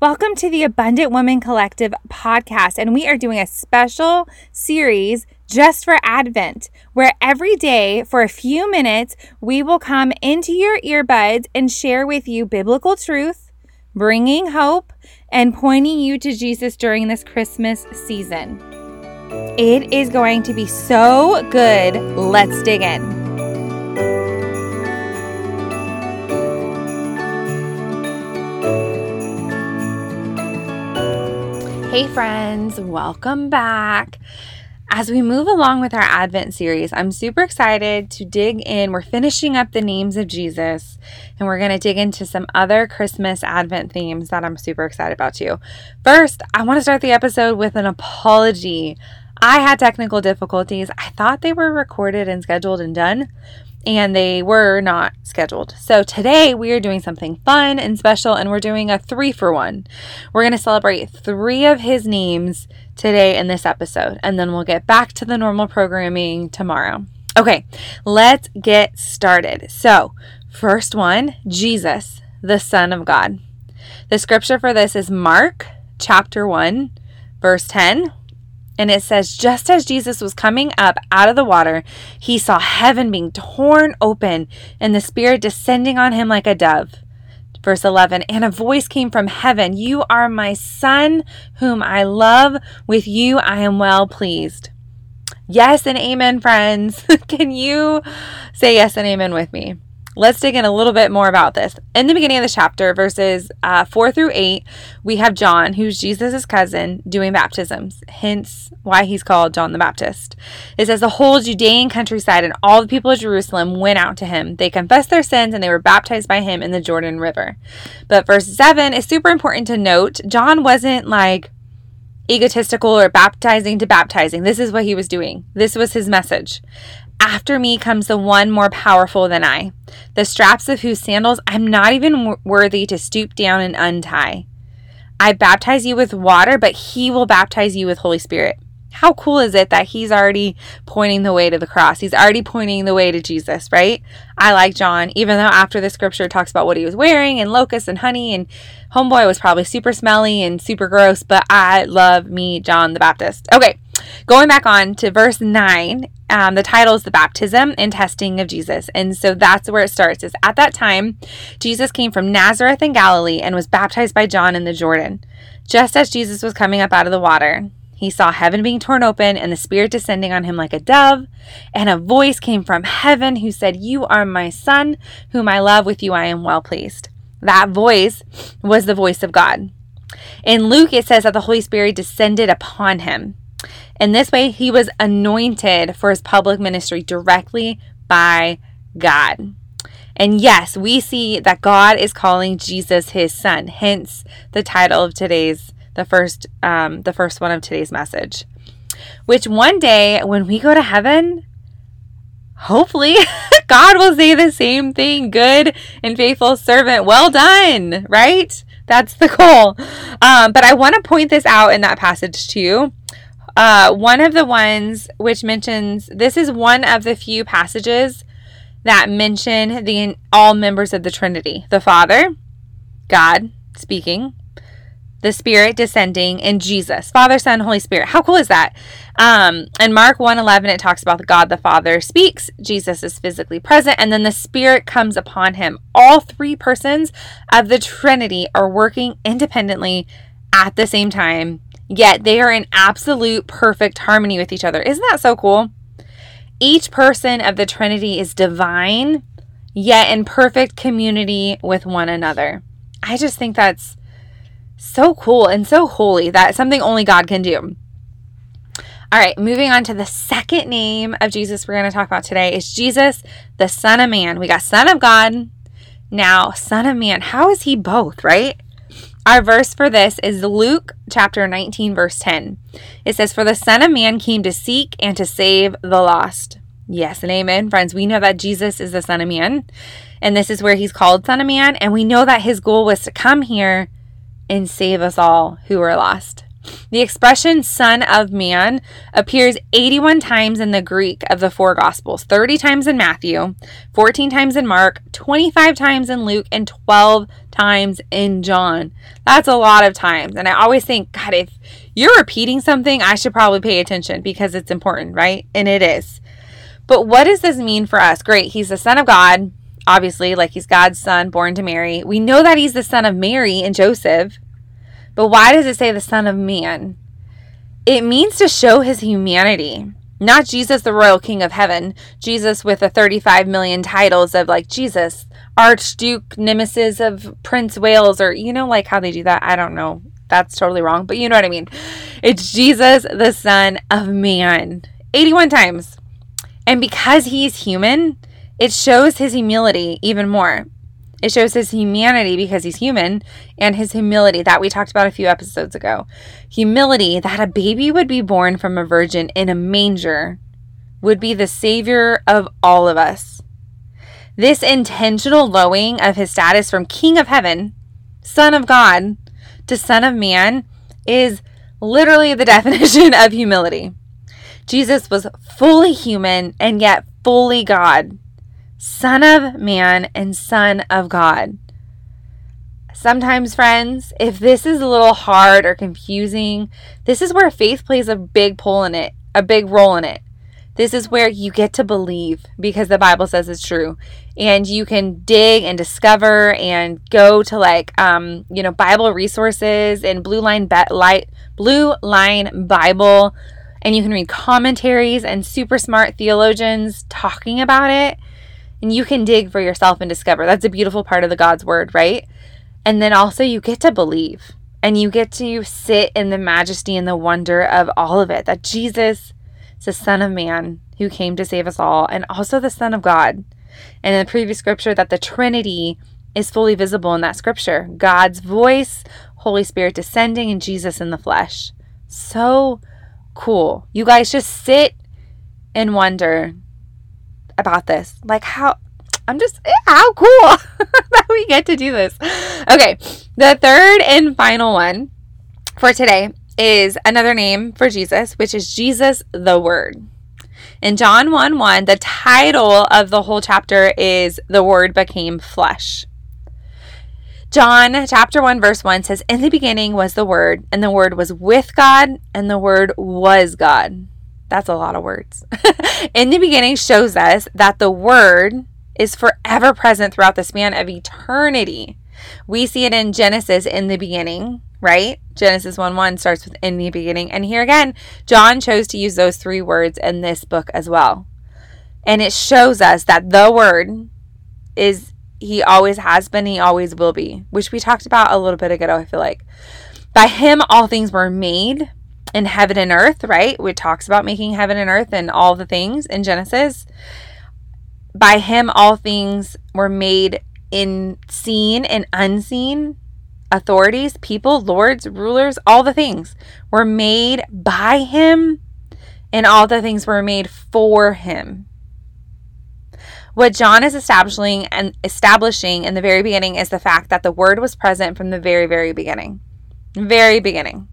Welcome to the Abundant Woman Collective podcast, and we are doing a special series just for Advent, where every day for a few minutes we will come into your earbuds and share with you biblical truth, bringing hope, and pointing you to Jesus during this Christmas season. It is going to be so good. Let's dig in. Hey, friends, welcome back. As we move along with our Advent series, I'm super excited to dig in. We're finishing up the names of Jesus, and we're going to dig into some other Christmas Advent themes that I'm super excited about too. First, I want to start the episode with an apology. I had technical difficulties. I thought they were recorded and scheduled and done, and they were not scheduled. So today we are doing something fun and special, and we're doing a three for one. We're going to celebrate three of his names today in this episode, and then we'll get back to the normal programming tomorrow. Okay, let's get started. So, first one Jesus, the Son of God. The scripture for this is Mark chapter 1, verse 10. And it says, just as Jesus was coming up out of the water, he saw heaven being torn open and the Spirit descending on him like a dove. Verse 11, and a voice came from heaven You are my Son, whom I love. With you I am well pleased. Yes and amen, friends. Can you say yes and amen with me? Let's dig in a little bit more about this. In the beginning of the chapter, verses uh, 4 through 8, we have John, who's Jesus' cousin, doing baptisms, hence why he's called John the Baptist. It says, The whole Judean countryside and all the people of Jerusalem went out to him. They confessed their sins and they were baptized by him in the Jordan River. But verse 7 is super important to note. John wasn't like, egotistical or baptizing to baptizing. This is what he was doing. This was his message. After me comes the one more powerful than I, the straps of whose sandals I'm not even worthy to stoop down and untie. I baptize you with water, but he will baptize you with Holy Spirit. How cool is it that he's already pointing the way to the cross? He's already pointing the way to Jesus, right? I like John, even though after the scripture talks about what he was wearing and locusts and honey, and homeboy was probably super smelly and super gross, but I love me, John the Baptist. Okay, going back on to verse 9 um, the title is the baptism and testing of jesus. And so that's where it starts is at that time jesus came from nazareth in galilee and was baptized by john in the jordan. Just as jesus was coming up out of the water he saw heaven being torn open and the spirit descending on him like a dove. And a voice came from heaven who said you are my son whom i love with you i am well pleased. That voice was the voice of god. In luke it says that the holy spirit descended upon him in this way, he was anointed for his public ministry directly by God. And yes, we see that God is calling Jesus his son, hence the title of today's the first um, the first one of today's message. Which one day when we go to heaven, hopefully God will say the same thing. Good and faithful servant, well done, right? That's the goal. Um, but I want to point this out in that passage too uh, one of the ones which mentions this is one of the few passages that mention the all members of the Trinity: the Father, God speaking, the Spirit descending, and Jesus, Father, Son, Holy Spirit. How cool is that? Um, in Mark 1:11, it talks about God the Father speaks, Jesus is physically present, and then the Spirit comes upon him. All three persons of the Trinity are working independently at the same time yet they are in absolute perfect harmony with each other. Isn't that so cool? Each person of the Trinity is divine, yet in perfect community with one another. I just think that's so cool and so holy that something only God can do. All right, moving on to the second name of Jesus we're going to talk about today is Jesus, the Son of Man. We got Son of God, now Son of Man. How is he both, right? Our verse for this is Luke chapter 19, verse 10. It says, For the Son of Man came to seek and to save the lost. Yes and amen. Friends, we know that Jesus is the Son of Man, and this is where he's called Son of Man, and we know that his goal was to come here and save us all who are lost. The expression Son of Man appears 81 times in the Greek of the four Gospels 30 times in Matthew, 14 times in Mark, 25 times in Luke, and 12 times in John. That's a lot of times. And I always think, God, if you're repeating something, I should probably pay attention because it's important, right? And it is. But what does this mean for us? Great, he's the Son of God, obviously, like he's God's son born to Mary. We know that he's the son of Mary and Joseph. But why does it say the Son of Man? It means to show his humanity. Not Jesus, the royal king of heaven, Jesus with the 35 million titles of like Jesus, Archduke Nemesis of Prince Wales, or you know, like how they do that. I don't know. That's totally wrong, but you know what I mean. It's Jesus, the Son of Man. 81 times. And because he's human, it shows his humility even more. It shows his humanity because he's human and his humility that we talked about a few episodes ago. Humility that a baby would be born from a virgin in a manger would be the savior of all of us. This intentional lowering of his status from king of heaven, son of God, to son of man is literally the definition of humility. Jesus was fully human and yet fully God. Son of Man and Son of God. Sometimes, friends, if this is a little hard or confusing, this is where faith plays a big pull in it, a big role in it. This is where you get to believe because the Bible says it's true. And you can dig and discover and go to like um, you know, Bible resources and blue line be- light blue line Bible and you can read commentaries and super smart theologians talking about it and you can dig for yourself and discover. That's a beautiful part of the God's word, right? And then also you get to believe and you get to sit in the majesty and the wonder of all of it that Jesus is the Son of Man who came to save us all and also the Son of God. And in the previous scripture, that the Trinity is fully visible in that scripture God's voice, Holy Spirit descending, and Jesus in the flesh. So cool. You guys just sit and wonder about this. Like how I'm just eh, how cool that we get to do this. Okay, the third and final one for today is another name for Jesus, which is Jesus the Word. In John 1 1, the title of the whole chapter is The Word Became Flesh. John chapter 1, verse 1 says, In the beginning was the Word, and the Word was with God, and the Word was God. That's a lot of words. in the beginning shows us that the word is forever present throughout the span of eternity. We see it in Genesis in the beginning, right? Genesis 1 1 starts with in the beginning. And here again, John chose to use those three words in this book as well. And it shows us that the word is, he always has been, he always will be, which we talked about a little bit ago, I feel like. By him, all things were made, in heaven and earth, right? It talks about making heaven and earth and all the things in Genesis. By him, all things were made in seen and unseen authorities, people, lords, rulers, all the things were made by him, and all the things were made for him. What John is establishing and establishing in the very beginning is the fact that the word was present from the very, very beginning. Very beginning.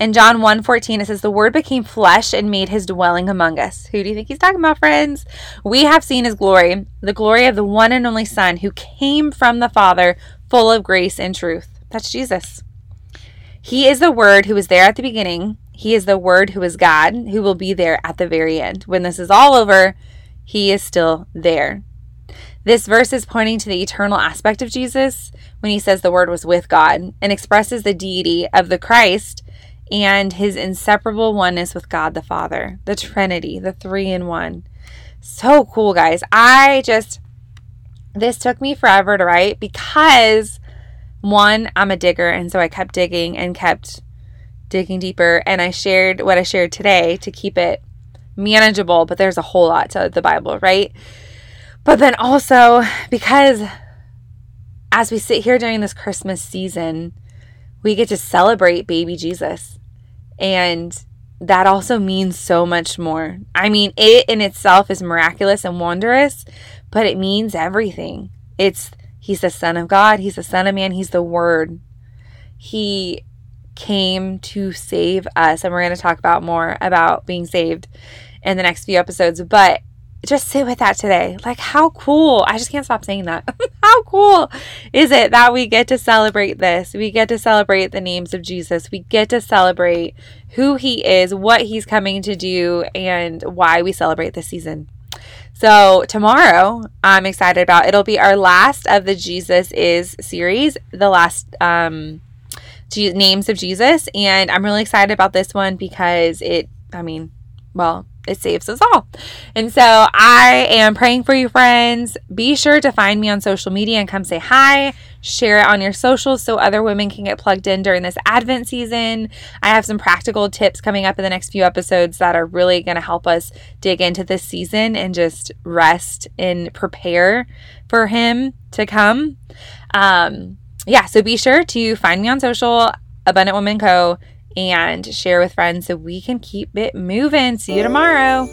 In John 1:14 it says the word became flesh and made his dwelling among us. Who do you think he's talking about, friends? We have seen his glory, the glory of the one and only son who came from the Father, full of grace and truth. That's Jesus. He is the word who was there at the beginning. He is the word who is God, who will be there at the very end. When this is all over, he is still there. This verse is pointing to the eternal aspect of Jesus when he says the word was with God and expresses the deity of the Christ and his inseparable oneness with God the Father, the Trinity, the three in one. So cool, guys. I just, this took me forever to write because one, I'm a digger, and so I kept digging and kept digging deeper. And I shared what I shared today to keep it manageable, but there's a whole lot to the Bible, right? But then also because as we sit here during this Christmas season, we get to celebrate baby Jesus. And that also means so much more. I mean, it in itself is miraculous and wondrous, but it means everything. It's He's the Son of God, He's the Son of Man, He's the Word. He came to save us. And we're going to talk about more about being saved in the next few episodes. But just sit with that today. Like, how cool. I just can't stop saying that. how cool is it that we get to celebrate this? We get to celebrate the names of Jesus. We get to celebrate who he is, what he's coming to do, and why we celebrate this season. So, tomorrow, I'm excited about. It'll be our last of the Jesus is series, the last um names of Jesus, and I'm really excited about this one because it I mean, well, it saves us all. And so I am praying for you, friends. Be sure to find me on social media and come say hi. Share it on your socials so other women can get plugged in during this Advent season. I have some practical tips coming up in the next few episodes that are really going to help us dig into this season and just rest and prepare for Him to come. Um, yeah, so be sure to find me on social, Abundant Woman Co and share with friends so we can keep it moving. See you tomorrow.